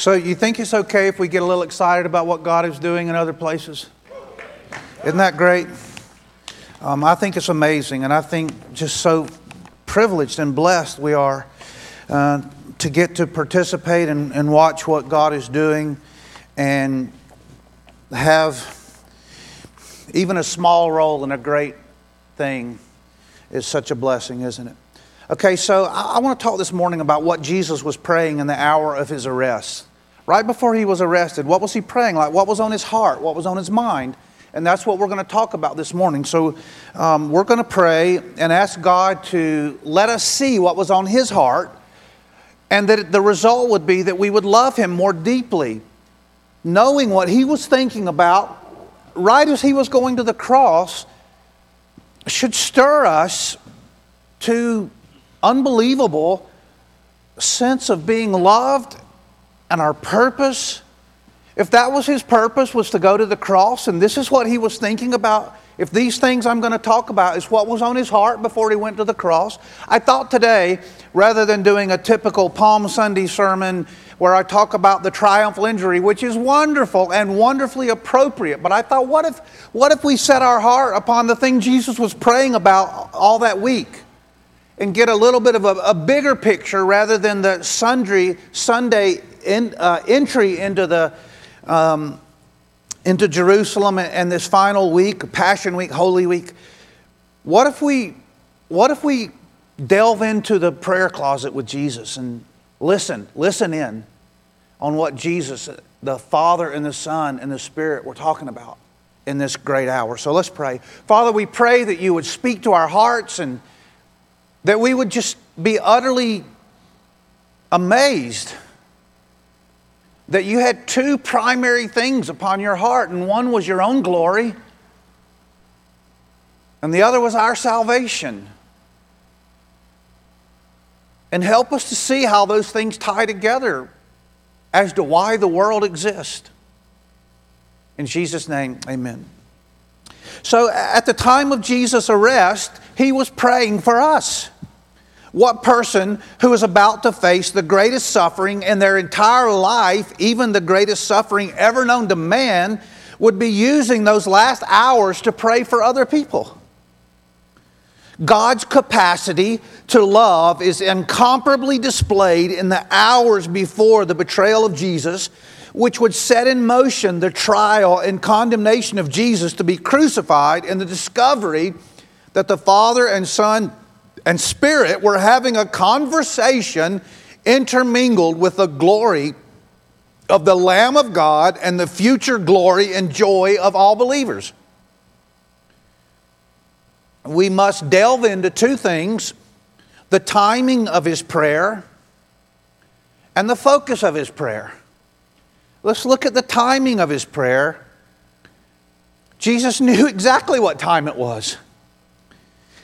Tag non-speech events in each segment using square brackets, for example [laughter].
So, you think it's okay if we get a little excited about what God is doing in other places? Isn't that great? Um, I think it's amazing, and I think just so privileged and blessed we are uh, to get to participate and, and watch what God is doing and have even a small role in a great thing is such a blessing, isn't it? Okay, so I, I want to talk this morning about what Jesus was praying in the hour of his arrest. Right before he was arrested, what was he praying like? What was on his heart? What was on his mind? And that's what we're going to talk about this morning. So um, we're going to pray and ask God to let us see what was on his heart, and that the result would be that we would love him more deeply, knowing what he was thinking about right as he was going to the cross should stir us to unbelievable sense of being loved and our purpose if that was his purpose was to go to the cross and this is what he was thinking about if these things i'm going to talk about is what was on his heart before he went to the cross i thought today rather than doing a typical palm sunday sermon where I talk about the triumphal entry, which is wonderful and wonderfully appropriate. But I thought, what if, what if we set our heart upon the thing Jesus was praying about all that week? and get a little bit of a, a, bigger picture rather than the sundry Sunday in, uh, entry into the um, into Jerusalem and this final week, Passion Week, Holy Week. What if we what if we delve into the prayer closet with Jesus and listen, listen in on what Jesus, the Father and the Son and the Spirit were talking about in this great hour. So let's pray. Father, we pray that you would speak to our hearts and that we would just be utterly amazed that you had two primary things upon your heart, and one was your own glory, and the other was our salvation. And help us to see how those things tie together as to why the world exists. In Jesus' name, amen. So at the time of Jesus' arrest, he was praying for us. What person who is about to face the greatest suffering in their entire life, even the greatest suffering ever known to man, would be using those last hours to pray for other people? God's capacity to love is incomparably displayed in the hours before the betrayal of Jesus, which would set in motion the trial and condemnation of Jesus to be crucified and the discovery that the Father and Son and Spirit were having a conversation intermingled with the glory of the Lamb of God and the future glory and joy of all believers we must delve into two things the timing of his prayer and the focus of his prayer. Let's look at the timing of his prayer. Jesus [laughs] knew exactly what time it was.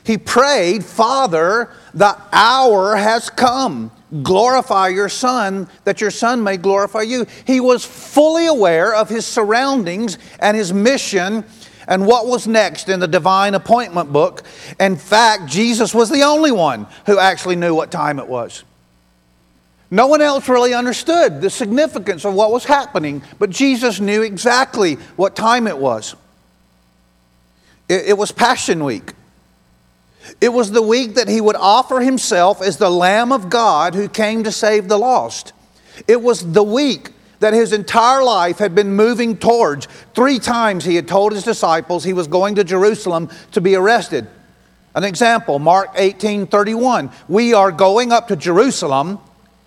He prayed, Father, the hour has come. Glorify your Son, that your Son may glorify you. He was fully aware of his surroundings and his mission and what was next in the divine appointment book. In fact, Jesus was the only one who actually knew what time it was. No one else really understood the significance of what was happening, but Jesus knew exactly what time it was. It, was Passion Week. It was the week that he would offer himself as the Lamb of God who came to save the lost. It was the week that his entire life had been moving towards. Three times he had told his disciples he was going to Jerusalem to be arrested. An example, Mark 18 31. We are going up to Jerusalem,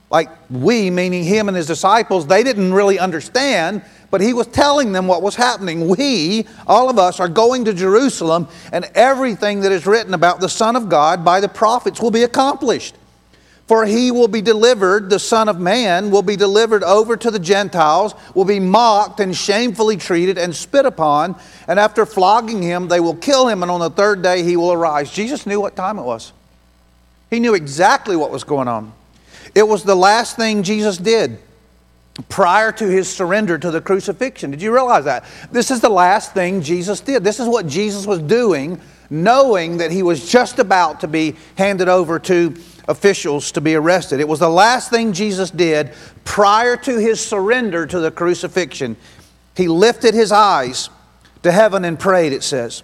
like we, meaning him and his disciples, they didn't really understand, but he was telling them what was happening. We, all of us, are going to Jerusalem, and everything that is written about the Son of God by the prophets will be accomplished. For he will be delivered, the Son of Man will be delivered over to the Gentiles, will be mocked and shamefully treated and spit upon, and after flogging him, they will kill him, and on the third day he will arise. Jesus knew what time it was. He knew exactly what was going on. It was the last thing Jesus did. prior to his surrender to the crucifixion. Did you realize that? This is the last thing Jesus did. This is what Jesus was doing, knowing that he was just about to be handed over to officials to be arrested. It was the last thing Jesus did prior to his surrender to the crucifixion. He lifted his eyes to heaven and prayed, it says.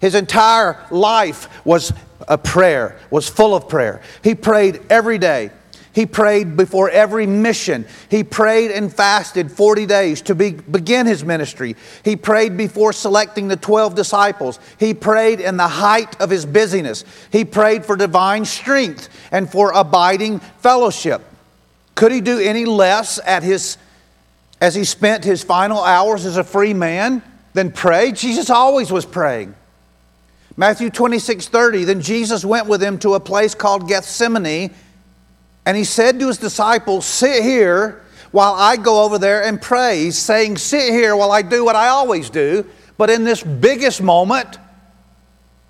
His entire life was a prayer, was full of prayer. He prayed every day. He prayed before every mission. He prayed and fasted 40 days to be, begin his ministry. He prayed before selecting the 12 disciples. He prayed in the height of his busyness. He prayed for divine strength and for abiding fellowship. Could he do any less at his, as he spent his final hours as a free man than pray? Jesus always was praying. Matthew 26 30, then Jesus went with him to a place called Gethsemane and he said to his disciples, Sit here while I go over there and pray. He's saying, Sit here while I do what I always do. But in this biggest moment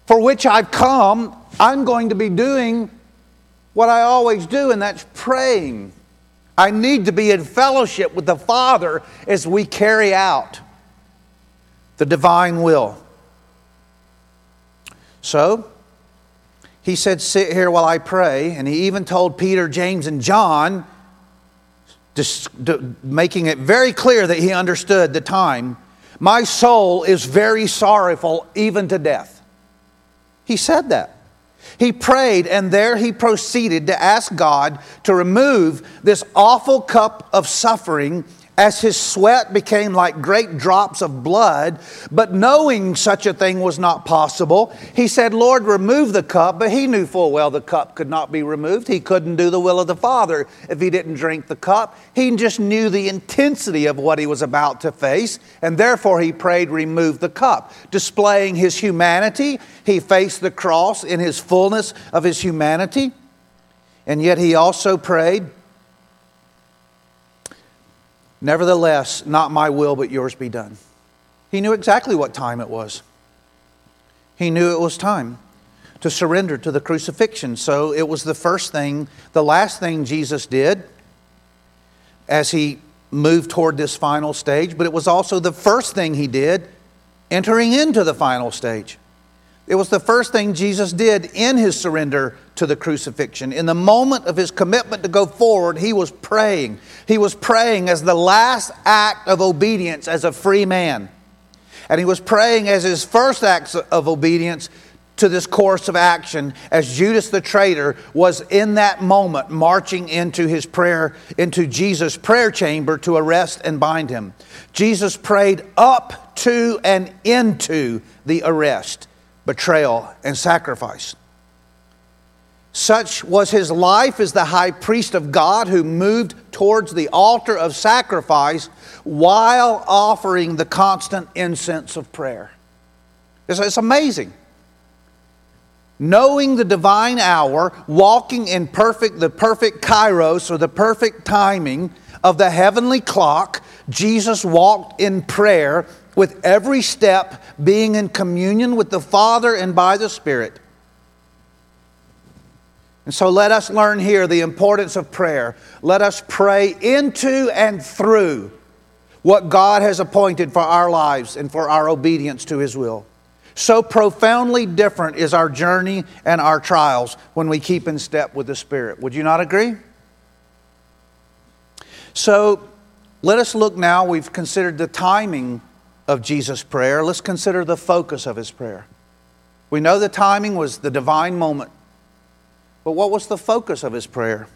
for which I've come, I'm going to be doing what I always do, and that's praying. I need to be in fellowship with the Father as we carry out the divine will. So, he said, Sit here while I pray. And he even told Peter, James, and John, making it very clear that he understood the time, My soul is very sorrowful, even to death. He said that. He prayed, and there he proceeded to ask God to remove this awful cup of suffering as his sweat became like great drops of blood. But knowing such a thing was not possible, he said, Lord, remove the cup. But he knew full well the cup could not be removed. He couldn't do the will of the Father if he didn't drink the cup. He just knew the intensity of what he was about to face, and therefore he prayed, Remove the cup. Displaying his humanity, he faced the cross in his fullness of his humanity. And yet he also prayed, Nevertheless, not my will, but yours be done. He knew exactly what time it was. He knew it was time to surrender to the crucifixion. So it was the first thing, the last thing Jesus did as he moved toward this final stage, but it was also the first thing he did entering into the final stage. It was the first thing Jesus did in his surrender to the crucifixion. In the moment of his commitment to go forward, he was praying. He was praying as the last act of obedience as a free man. And he was praying as his first act of obedience to this course of action as Judas the traitor was in that moment marching into his prayer, into Jesus' prayer chamber to arrest and bind him. Jesus prayed up to and into the arrest betrayal, and sacrifice. Such was his life as the high priest of God who moved towards the altar of sacrifice while offering the constant incense of prayer. It's, it's amazing. Knowing the divine hour, walking in perfect, the perfect kairos or the perfect timing of the heavenly clock, Jesus walked in prayer with every step being in communion with the Father and by the Spirit. And so let us learn here the importance of prayer. Let us pray into and through what God has appointed for our lives and for our obedience to His will. So profoundly different is our journey and our trials when we keep in step with the Spirit. Would you not agree? So let us look now. We've considered the timing of Jesus' prayer, let's consider the focus of his prayer. We know the timing was the divine moment, but what was the focus of his prayer?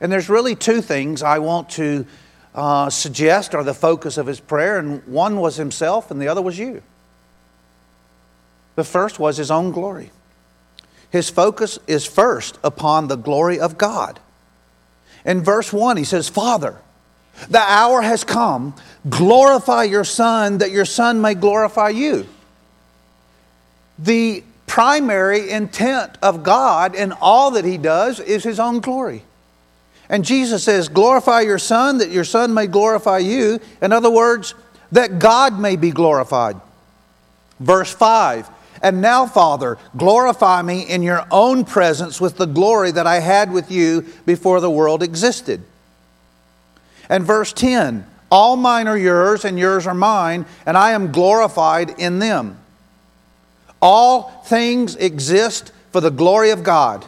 And there's really two things I want to uh, suggest are the focus of his prayer, and one was himself, and the other was you. The first was his own glory. His focus is first upon the glory of God. In verse 1, he says, Father, the hour has come. Glorify your Son, that your Son may glorify you. The primary intent of God in all that He does is His own glory. And Jesus says, Glorify your Son, that your Son may glorify you. In other words, that God may be glorified. Verse 5 And now, Father, glorify me in your own presence with the glory that I had with you before the world existed. And verse 10 All mine are yours, and yours are mine, and I am glorified in them. All things exist for the glory of God.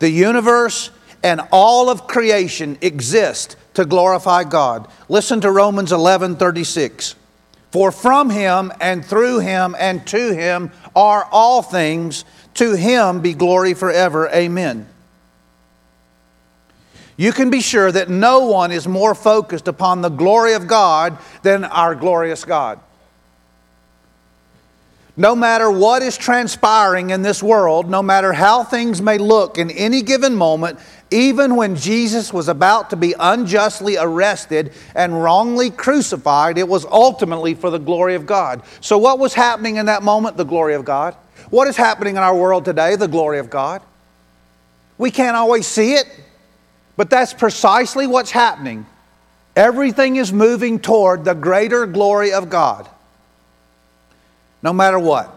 The universe and all of creation exist to glorify God. Listen to Romans 11 36. For from him and through him and to him are all things. To him be glory forever. Amen. You can be sure that no one is more focused upon the glory of God than our glorious God. No matter what is transpiring in this world, no matter how things may look in any given moment, even when Jesus was about to be unjustly arrested and wrongly crucified, it was ultimately for the glory of God. So, what was happening in that moment? The glory of God. What is happening in our world today? The glory of God. We can't always see it, but that's precisely what's happening. Everything is moving toward the greater glory of God no matter what.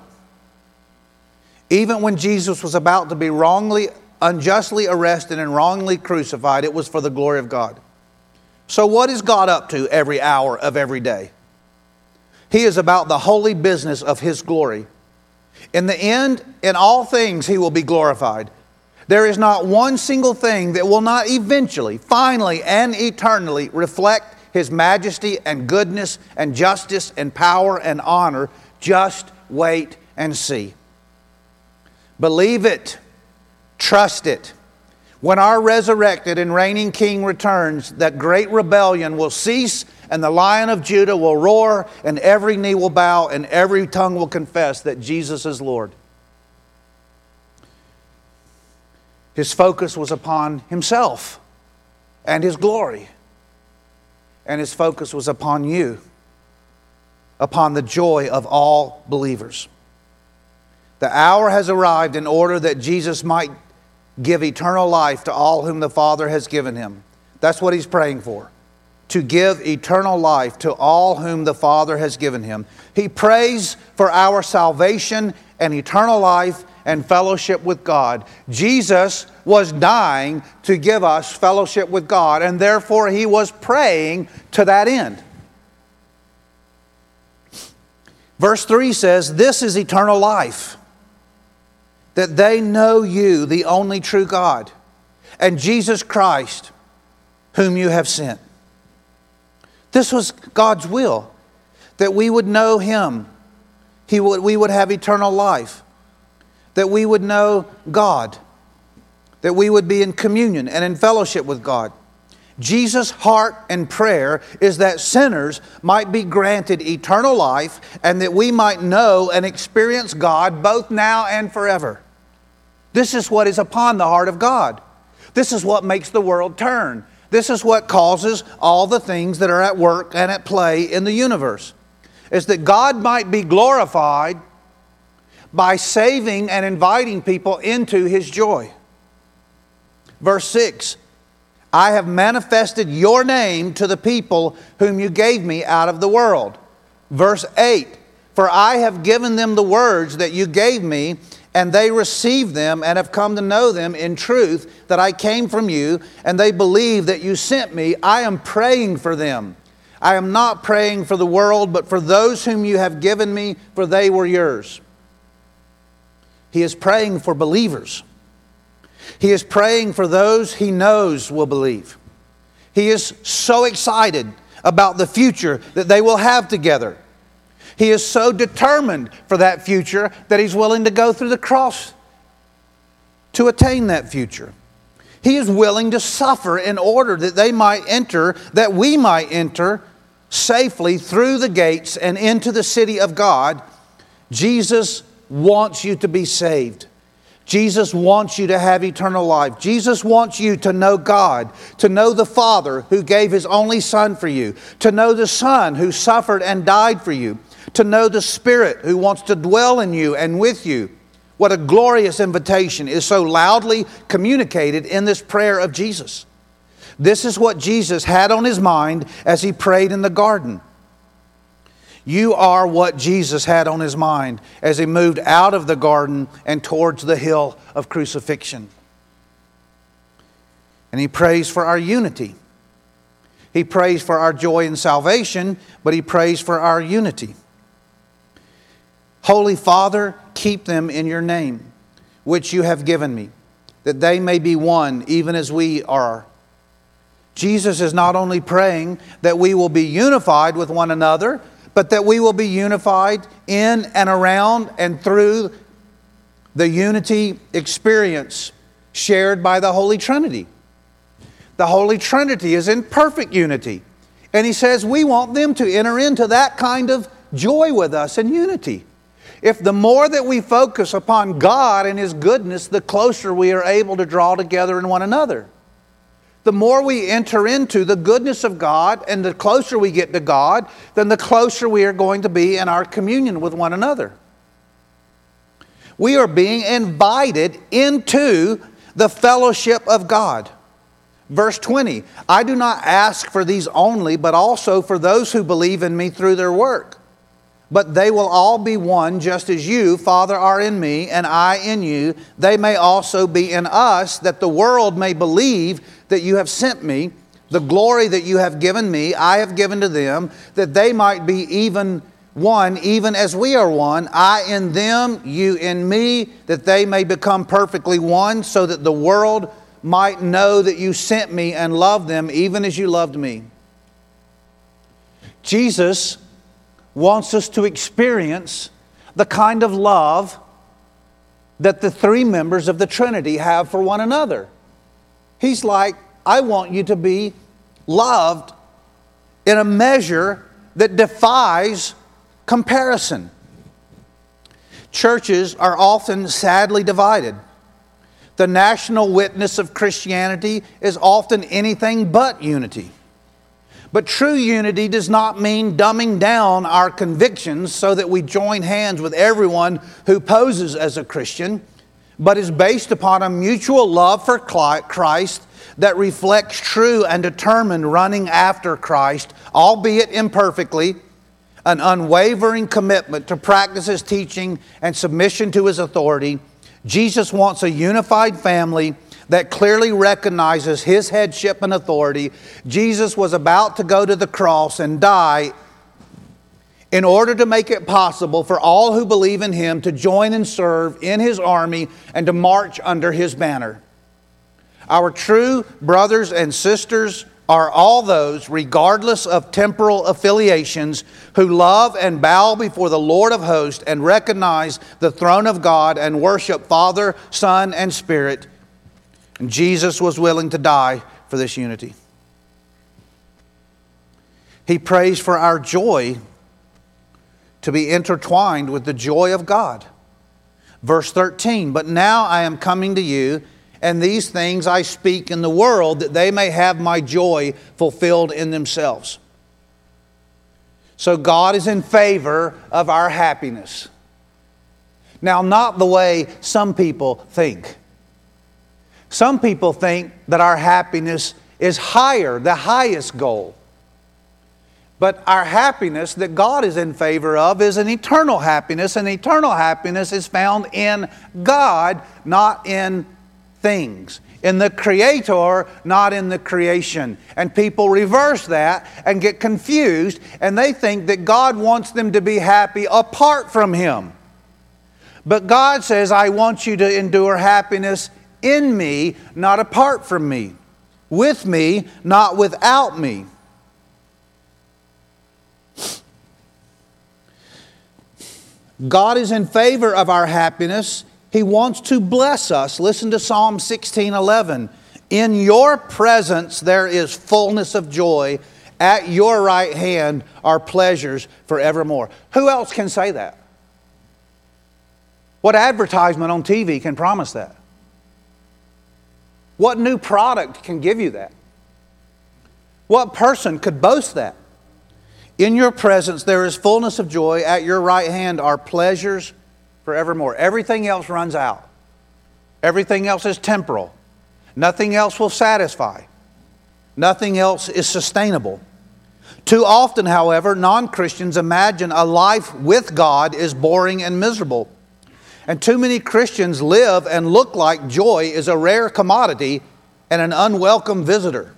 Even when Jesus was about to be wrongly, unjustly arrested and wrongly crucified, it was for the glory of God. So, what is God up to every hour of every day? He is about the holy business of His glory. In the end, in all things, He will be glorified. There is not one single thing that will not eventually, finally, and eternally reflect His majesty and goodness and justice and power and honor just wait and see. Believe it, trust it. When our resurrected and reigning King returns, that great rebellion will cease, and the lion of Judah will roar, and every knee will bow, and every tongue will confess that Jesus is Lord. His focus was upon himself and his glory, and his focus was upon you upon the joy of all believers. The hour has arrived in order that Jesus might give eternal life to all whom the Father has given him. That's what he's praying for. To give eternal life to all whom the Father has given him. He prays for our salvation and eternal life and fellowship with God. Jesus was dying to give us fellowship with God, and therefore he was praying to that end. Verse 3 says, This is eternal life, that they know you, the only true God, and Jesus Christ, whom you have sent. This was God's will, that we would know Him, he would, we would have eternal life, that we would know God, that we would be in communion and in fellowship with God. Jesus' heart and prayer is that sinners might be granted eternal life and that we might know and experience God both now and forever. This is what is upon the heart of God. This is what makes the world turn. This is what causes all the things that are at work and at play in the universe. Is that God might be glorified by saving and inviting people into his joy. Verse 6 I have manifested your name to the people whom you gave me out of the world. Verse 8 For I have given them the words that you gave me, and they received them and have come to know them in truth that I came from you, and they believe that you sent me. I am praying for them. I am not praying for the world, but for those whom you have given me, for they were yours. He is praying for believers. He is praying for those he knows will believe. He is so excited about the future that they will have together. He is so determined for that future that he's willing to go through the cross to attain that future. He is willing to suffer in order that they might enter, that we might enter safely through the gates and into the city of God. Jesus wants you to be saved. Jesus wants you to have eternal life. Jesus wants you to know God, to know the Father who gave His only Son for you, to know the Son who suffered and died for you, to know the Spirit who wants to dwell in you and with you. What a glorious invitation is so loudly communicated in this prayer of Jesus. This is what Jesus had on his mind as he prayed in the garden. You are what Jesus had on his mind as he moved out of the garden and towards the hill of crucifixion. And he prays for our unity. He prays for our joy in salvation, but he prays for our unity. Holy Father, keep them in your name, which you have given me, that they may be one, even as we are. Jesus is not only praying that we will be unified with one another, but that we will be unified in and around and through the unity experience shared by the Holy Trinity. The Holy Trinity is in perfect unity. And he says we want them to enter into that kind of joy with us and unity. If the more that we focus upon God and His goodness, the closer we are able to draw together in one another the more we enter into the goodness of God and the closer we get to God, then the closer we are going to be in our communion with one another. We are being invited into the fellowship of God. Verse 20 I do not ask for these only, but also for those who believe in me through their work. But they will all be one, just as you, Father, are in me, and I in you. They may also be in us, that the world may believe that you have sent me, the glory that you have given me, I have given to them, that they might be even one, even as we are one, I in them, you in me, that they may become perfectly one, so that the world might know that you sent me and loved them, even as you loved me. Jesus wants us to experience the kind of love that the three members of the Trinity have for one another. He's like, I want you to be loved in a measure that defies comparison. Churches are often sadly divided. The national witness of Christianity is often anything but unity. But true unity does not mean dumbing down our convictions so that we join hands with everyone who poses as a Christian but is based upon a mutual love for Christ that reflects true and determined running after Christ, albeit imperfectly, an unwavering commitment to practice his teaching and submission to his authority. Jesus wants a unified family that clearly recognizes his headship and authority. Jesus was about to go to the cross and die in order to make it possible for all who believe in him to join and serve in his army and to march under his banner. Our true brothers and sisters are all those, regardless of temporal affiliations, who love and bow before the Lord of hosts and recognize the throne of God and worship Father, Son, and Spirit. And Jesus was willing to die for this unity. He prays for our joy to be intertwined with the joy of God. Verse 13, but now I am coming to you, and these things I speak in the world, that they may have my joy fulfilled in themselves. So God is in favor of our happiness. Now, not the way some people think. Some people think that our happiness is higher, the highest goal. But our happiness that God is in favor of is an eternal happiness, and eternal happiness is found in God, not in things. In the Creator, not in the creation. And people reverse that and get confused, and they think that God wants them to be happy apart from Him. But God says, I want you to endure happiness in me, not apart from me, with me, not without me. God is in favor of our happiness. He wants to bless us. Listen to Psalm 16 11. In your presence there is fullness of joy. At your right hand are pleasures forevermore. Who else can say that? What advertisement on TV can promise that? What new product can give you that? What person could boast that? In your presence there is fullness of joy. At your right hand are pleasures forevermore. Everything else runs out, everything else is temporal. Nothing else will satisfy, nothing else is sustainable. Too often, however, non Christians imagine a life with God is boring and miserable. And too many Christians live and look like joy is a rare commodity and an unwelcome visitor.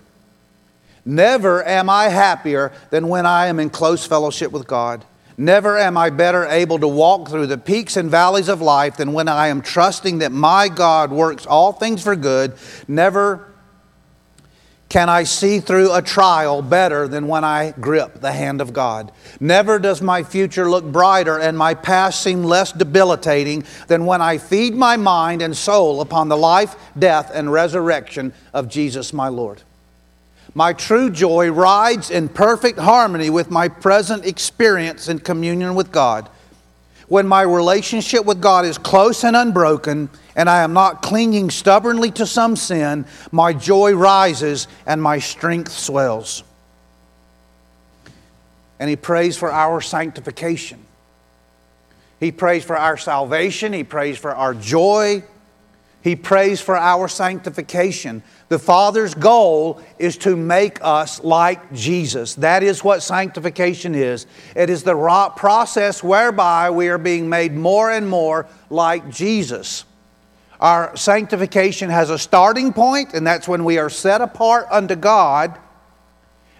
Never am I happier than when I am in close fellowship with God. Never am I better able to walk through the peaks and valleys of life than when I am trusting that my God works all things for good. Never can I see through a trial better than when I grip the hand of God. Never does my future look brighter and my past seem less debilitating than when I feed my mind and soul upon the life, death, and resurrection of Jesus my Lord. My true joy rides in perfect harmony with my present experience in communion with God. When my relationship with God is close and unbroken, and I am not clinging stubbornly to some sin, my joy rises and my strength swells. And he prays for our sanctification. He prays for our salvation. He prays for our joy. He prays for our sanctification. The Father's goal is to make us like Jesus. That is what sanctification is. It is the process whereby we are being made more and more like Jesus. Our sanctification has a starting point, and that's when we are set apart unto God.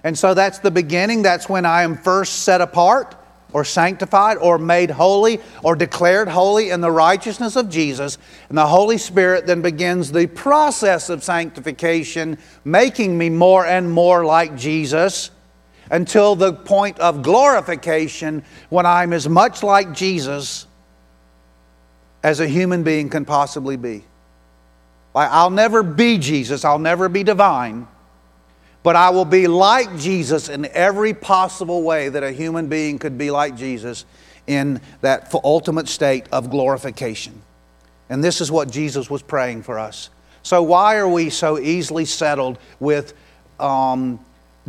And so that's the beginning. That's when I am first set apart or sanctified or made holy or declared holy in the righteousness of Jesus. And the Holy Spirit then begins the process of sanctification, making me more and more like Jesus until the point of glorification when I'm as much like Jesus as a human being can possibly be. Like, I'll never be Jesus, I'll never be divine, but I will be like Jesus in every possible way that a human being could be like Jesus in that ultimate state of glorification. And this is what Jesus was praying for us. So, why are we so easily settled with um,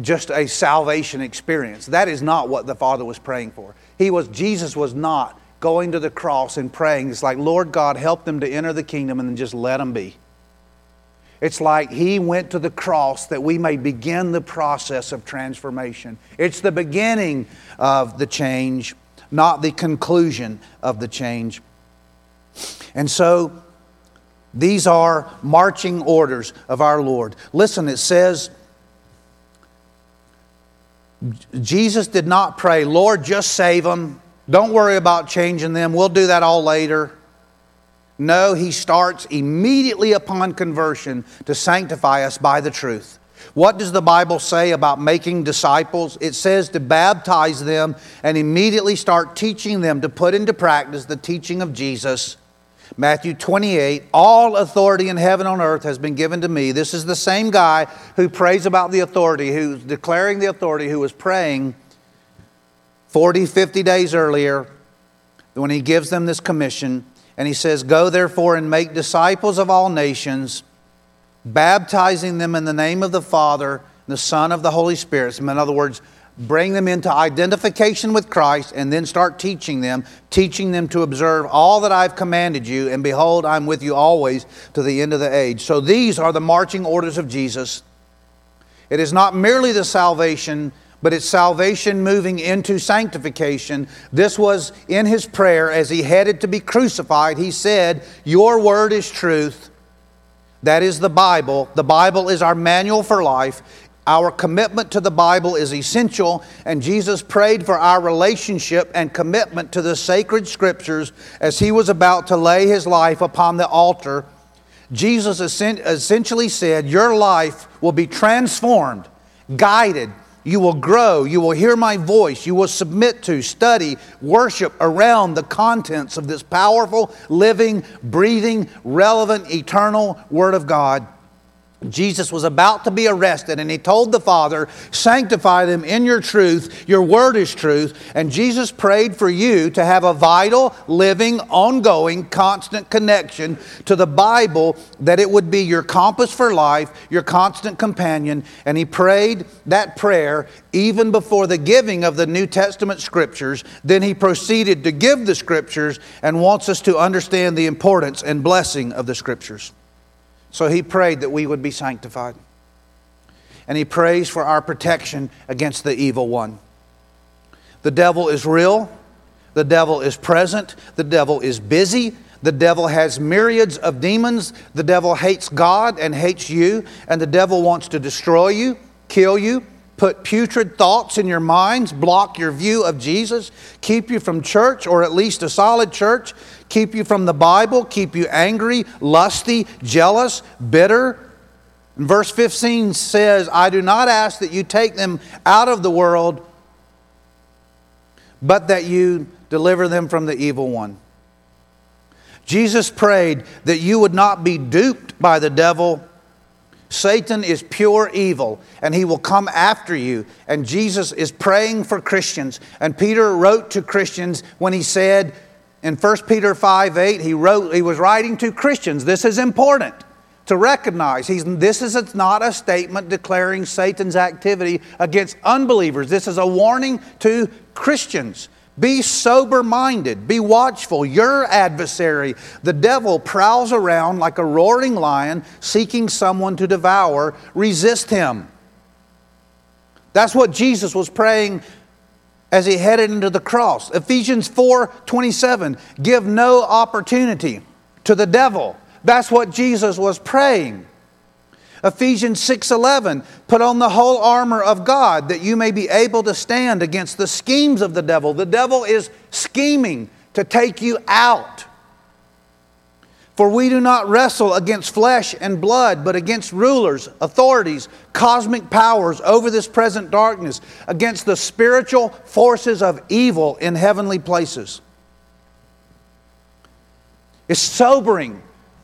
just a salvation experience? That is not what the Father was praying for. He was, Jesus was not going to the cross and praying. It's like, Lord God, help them to enter the kingdom and then just let them be. It's like He went to the cross that we may begin the process of transformation. It's the beginning of the change, not the conclusion of the change. And so, these are marching orders of our Lord. Listen, it says, Jesus did not pray, Lord, just save them. Don't worry about changing them. We'll do that all later. No, he starts immediately upon conversion to sanctify us by the truth. What does the Bible say about making disciples? It says to baptize them and immediately start teaching them to put into practice the teaching of Jesus. Matthew 28, all authority in heaven and on earth has been given to me. This is the same guy who prays about the authority, who's declaring the authority, who was praying 40, 50 days earlier when he gives them this commission. And he says, Go therefore and make disciples of all nations, baptizing them in the name of the Father, the Son, of the Holy Spirit. In other words, bring them into identification with Christ and then start teaching them, teaching them to observe all that I've commanded you. And behold, I'm with you always to the end of the age. So these are the marching orders of Jesus. It is not merely the salvation but it's salvation moving into sanctification. This was in his prayer as he headed to be crucified. He said, Your word is truth. That is the Bible. The Bible is our manual for life. Our commitment to the Bible is essential, and Jesus prayed for our relationship and commitment to the sacred scriptures as he was about to lay his life upon the altar. Jesus essentially said, Your life will be transformed, guided, you will grow. You will hear my voice. You will submit to, study, worship around the contents of this powerful, living, breathing, relevant, eternal Word of God. Jesus was about to be arrested, and he told the Father, Sanctify them in your truth. Your word is truth. And Jesus prayed for you to have a vital, living, ongoing, constant connection to the Bible, that it would be your compass for life, your constant companion. And he prayed that prayer even before the giving of the New Testament scriptures. Then he proceeded to give the scriptures and wants us to understand the importance and blessing of the scriptures. So he prayed that we would be sanctified. And he prays for our protection against the evil one. The devil is real, the devil is present, the devil is busy. The devil has myriads of demons. The devil hates God and hates you, and the devil wants to destroy you. kill you, put putrid thoughts in your minds, block your view of Jesus, keep you from church or at least a solid church, keep you from the Bible, keep you angry, lusty, jealous, bitter. Verse 15 says, I do not ask that you take them out of the world, but that you deliver them from the evil one. Jesus prayed that you would not be duped by the devil. Satan is pure evil and he will come after you. And Jesus is praying for Christians. And Peter wrote to Christians when he said in 1 Peter 5 8, he, wrote, he was writing to Christians. This is important to recognize. He's, this is not a statement declaring Satan's activity against unbelievers. This is a warning to Christians. Be sober minded, be watchful. Your adversary, the devil, prowls around like a roaring lion seeking someone to devour. Resist him. That's what Jesus was praying as he headed into the cross. Ephesians 4 27, give no opportunity to the devil. That's what Jesus was praying. Ephesians 6:11 Put on the whole armor of God that you may be able to stand against the schemes of the devil. The devil is scheming to take you out. For we do not wrestle against flesh and blood, but against rulers, authorities, cosmic powers over this present darkness, against the spiritual forces of evil in heavenly places. It's sobering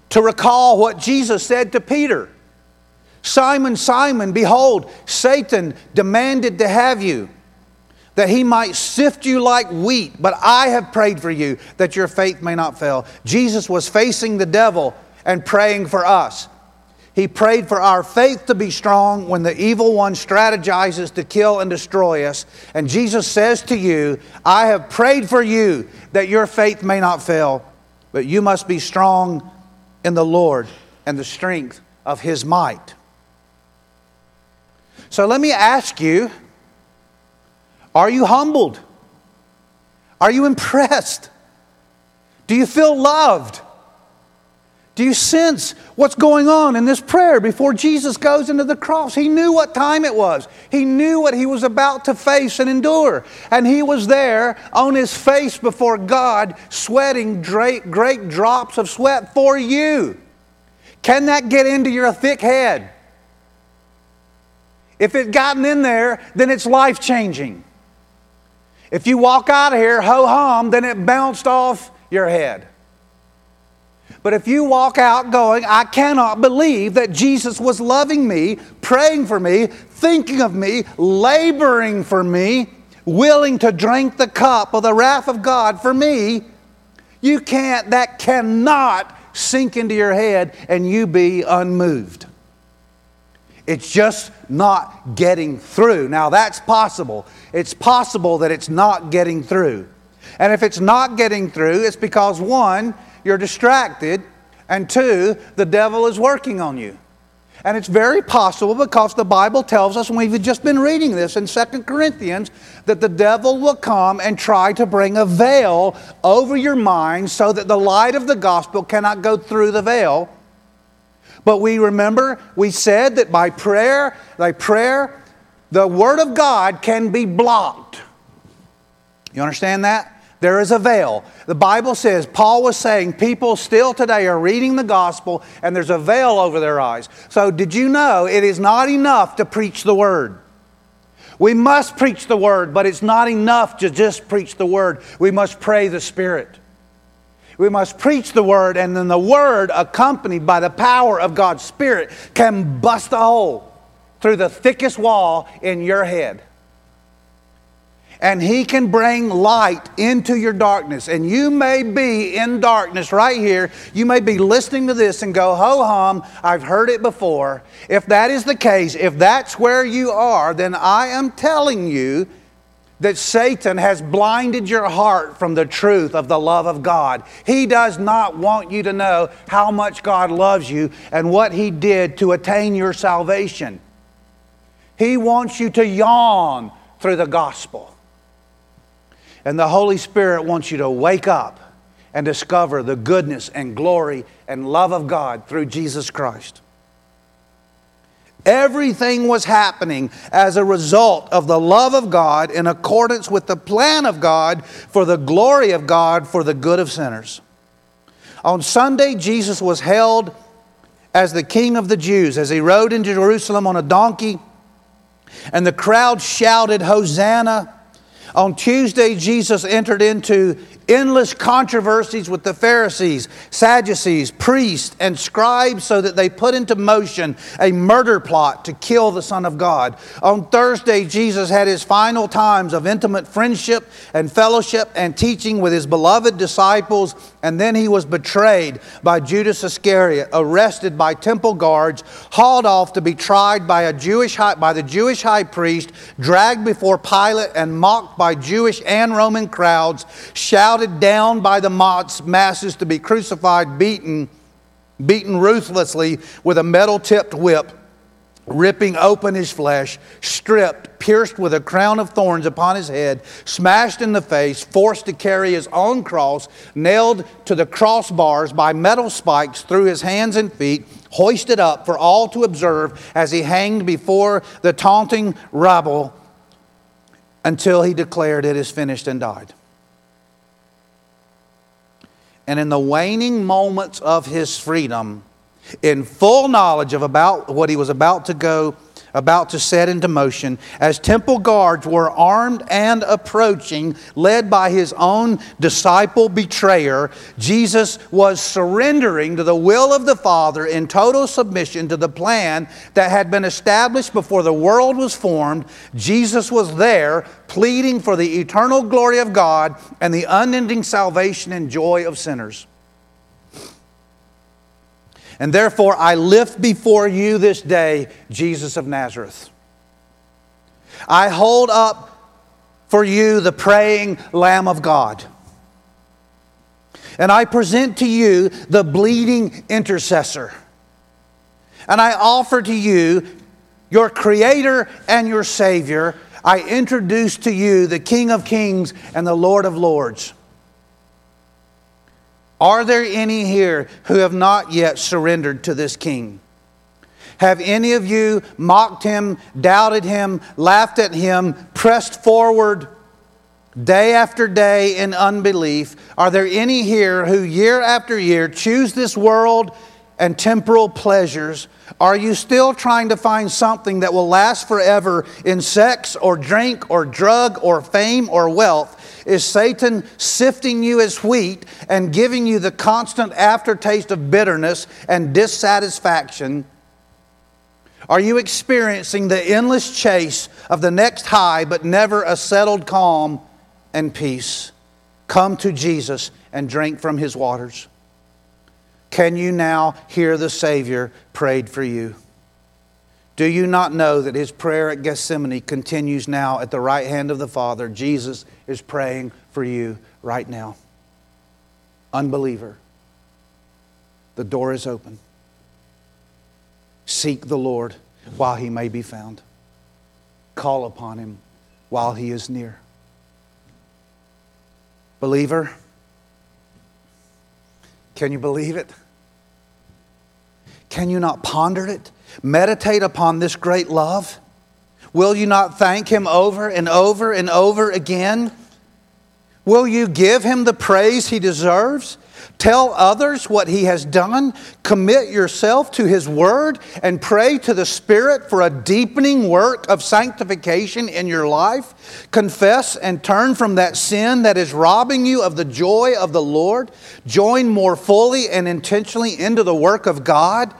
to recall what Jesus said to Peter. Simon, Simon, behold, Satan demanded to have you, that he might sift you like wheat, but I have prayed for you that your faith may not fail. Jesus was facing the devil and praying for us. He prayed for our faith to be strong when the evil one strategizes to kill and destroy us. And Jesus says to you, I have prayed for you that your faith may not fail, but you must be strong in the Lord and the strength of his might. So let me ask you are you humbled? Are you impressed? Do you feel loved? Do you sense what's going on in this prayer before Jesus goes into the cross? He knew what time it was. He knew what he was about to face and endure. And he was there on his face before God, sweating great, drops of sweat for you. Can that get into your thick head? If it gotten in there, then it's life changing. If you walk out of here ho hum, then it bounced off your head. But if you walk out going, I cannot believe that Jesus was loving me, praying for me, thinking of me, laboring for me, willing to drink the cup of the wrath of God for me, you can't, that cannot sink into your head and you be unmoved. It's just not getting through. Now, that's possible. It's possible that it's not getting through. And if it's not getting through, it's because one, you're distracted, and two, the devil is working on you. And it's very possible because the Bible tells us, and we've just been reading this in Second Corinthians, that the devil will come and try to bring a veil over your mind so that the light of the gospel cannot go through the veil but we remember, we said that by prayer, by prayer, the Word of God can be blocked. You understand that? There is a veil. The Bible says, Paul was saying, people still today are reading the gospel and there's a veil over their eyes. So, did you know it is not enough to preach the Word? We must preach the Word, but it's not enough to just preach the Word. We must pray the Spirit. We must preach the word, and then the word, accompanied by the power of God's Spirit, can bust a hole through the thickest wall in your head. And He can bring light into your darkness. And you may be in darkness right here. You may be listening to this and go, ho hum, I've heard it before. If that is the case, if that's where you are, then I am telling you that Satan has blinded your heart from the truth of the love of God. He does not want you to know how much God loves you and what He did to attain your salvation. He wants you to yawn through the gospel. And the Holy Spirit wants you to wake up and discover the goodness and glory and love of God through Jesus Christ. Everything was happening as a result of the love of God in accordance with the plan of God for the glory of God for the good of sinners. On Sunday, Jesus was held as the King of the Jews as he rode into Jerusalem on a donkey, and the crowd shouted, Hosanna. On Tuesday, Jesus entered into endless controversies with the Pharisees, Sadducees, priests, and scribes so that they put into motion a murder plot to kill the Son of God. On Thursday, Jesus had his final times of intimate friendship and fellowship and teaching with his beloved disciples, and then he was betrayed by Judas Iscariot, arrested by temple guards, hauled off to be tried by, a Jewish high, by the Jewish high priest, dragged before Pilate, and mocked by Jewish and Roman crowds, shouted shouted down by the masses to be crucified, beaten, beaten ruthlessly with a metal tipped whip, ripping open his flesh, stripped, pierced with a crown of thorns upon his head, smashed in the face, forced to carry his own cross, nailed to the crossbars by metal spikes through his hands and feet, hoisted up for all to observe as he hanged before the taunting rabble until he declared it is finished and died. And in the waning moments of his freedom, in full knowledge of about what he was about to go about to set into motion as temple guards were armed and approaching, led by his own disciple betrayer. Jesus was surrendering to the will of the Father in total submission to the plan that had been established before the world was formed. Jesus was there pleading for the eternal glory of God and the unending salvation and joy of sinners. And therefore, I lift before you this day Jesus of Nazareth. I hold up for you the praying Lamb of God. And I present to you the bleeding intercessor. And I offer to you your Creator and your Savior. I introduce to you the King of Kings and the Lord of Lords. Are there any here who have not yet surrendered to this king? Have any of you mocked him, doubted him, laughed at him, pressed forward day after day in unbelief? Are there any here who year after year choose this world and temporal pleasures? Are you still trying to find something that will last forever in sex or drink or drug or fame or wealth? Is Satan sifting you as wheat and giving you the constant aftertaste of bitterness and dissatisfaction? Are you experiencing the endless chase of the next high but never a settled calm and peace? Come to Jesus and drink from his waters. Can you now hear the Savior prayed for you? Do you not know that his prayer at Gethsemane continues now at the right hand of the Father? Jesus is praying for you right now. Unbeliever, the door is open. Seek the Lord while he may be found, call upon him while he is near. Believer, can you believe it? Can you not ponder it? Meditate upon this great love. Will you not thank Him over and over and over again? Will you give Him the praise He deserves? Tell others what He has done. Commit yourself to His Word and pray to the Spirit for a deepening work of sanctification in your life. Confess and turn from that sin that is robbing you of the joy of the Lord. Join more fully and intentionally into the work of God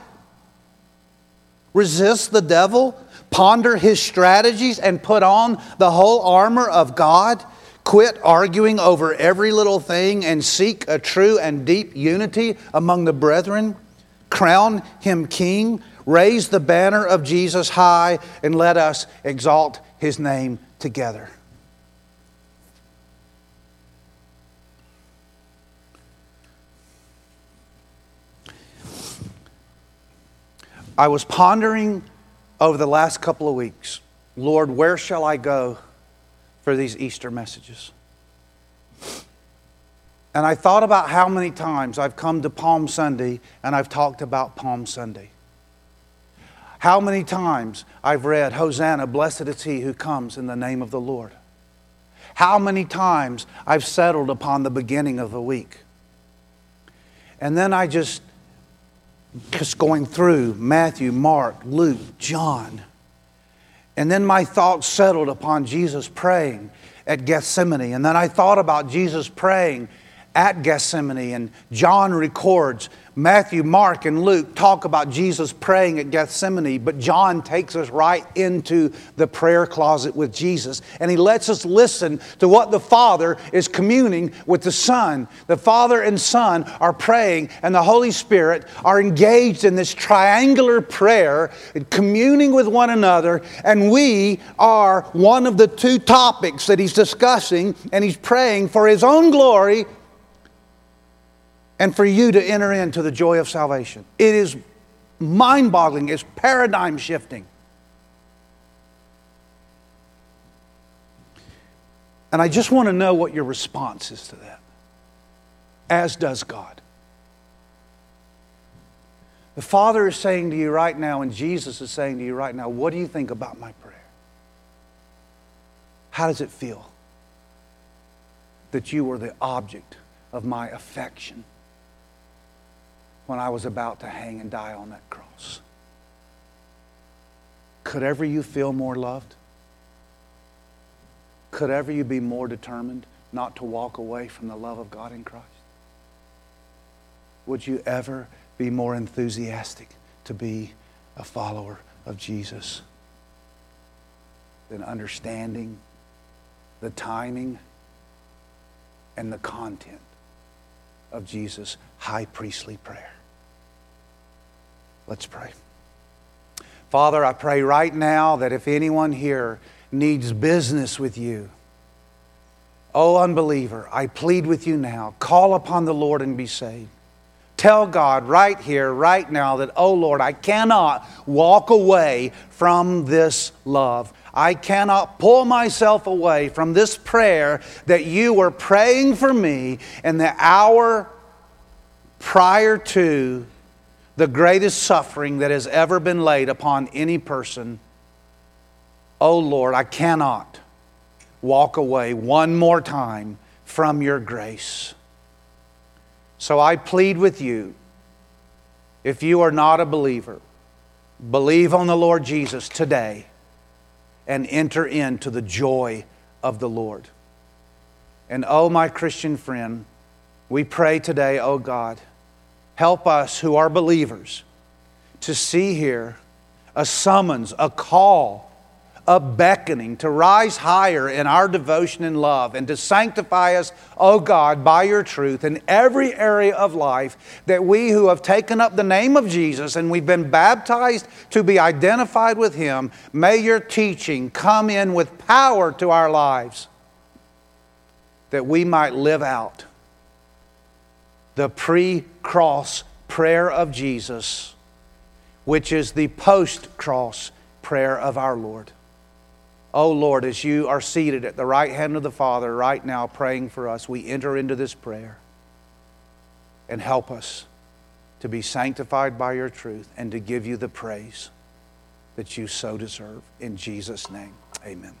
resist the devil, ponder his strategies, and put on the whole armor of God. Quit arguing over every little thing and seek a true and deep unity among the brethren. Crown him king. Raise the banner of Jesus high and let us exalt his name together. I was pondering over the last couple of weeks Lord, where shall I go for these Easter messages? And I thought about how many times I've come to Palm Sunday and I've talked about Palm Sunday. How many times I've read, Hosanna, blessed is he who comes in the name of the Lord. How many times I've settled upon the beginning of the week. And then I just, just going through Matthew, Mark, Luke, John. And then my thoughts settled upon Jesus praying at Gethsemane. And then I thought about Jesus praying at Gethsemane. And John records Matthew, Mark, and Luke talk about Jesus praying at Gethsemane, but John takes us right into the prayer closet with Jesus. And he lets us listen to what the Father is communing with the Son. The Father and Son are praying, and the Holy Spirit are engaged in this triangular prayer, communing with one another. And we are one of the two topics that he's discussing, and he's praying for his own glory and for you to enter into the joy of salvation. It is mind boggling, it's paradigm shifting. And I just want to know what your response is to that, as does God. The Father is saying to you right now, and Jesus is saying to you right now, What do you think about my prayer? How does it feel that you were the object of my affection? When I was about to hang and die on that cross. Could ever you feel more loved? Could ever you be more determined not to walk away from the love of God in Christ? Would you ever be more enthusiastic to be a follower of Jesus than understanding the timing and the content of Jesus' high priestly prayer? Let's pray. Father, I pray right now that if anyone here needs business with you, oh unbeliever, I plead with you now. Call upon the Lord and be saved. Tell God right here, right now, that, oh Lord, I cannot walk away from this love. I cannot pull myself away from this prayer that you were praying for me in the hour prior to the greatest suffering that has ever been laid upon any person. Oh Lord, I cannot walk away one more time from your grace. So I plead with you if you are not a believer, believe on the Lord Jesus today and enter into the joy of the Lord. And oh, my Christian friend, we pray today, oh God Help us who are believers to see here a summons, a call, a beckoning to rise higher in our devotion and love and to sanctify us, O oh God, by your truth in every area of life, that we who have taken up the name of Jesus and we've been baptized to be identified with him, may your teaching come in with power to our lives that we might live out the pre cross prayer of Jesus, which is the post cross prayer of our Lord. Oh Lord, as you are seated at the right hand of the Father right now praying for us, we enter into this prayer and help us to be sanctified by your truth and to give you the praise that you so deserve. In Jesus' name, amen.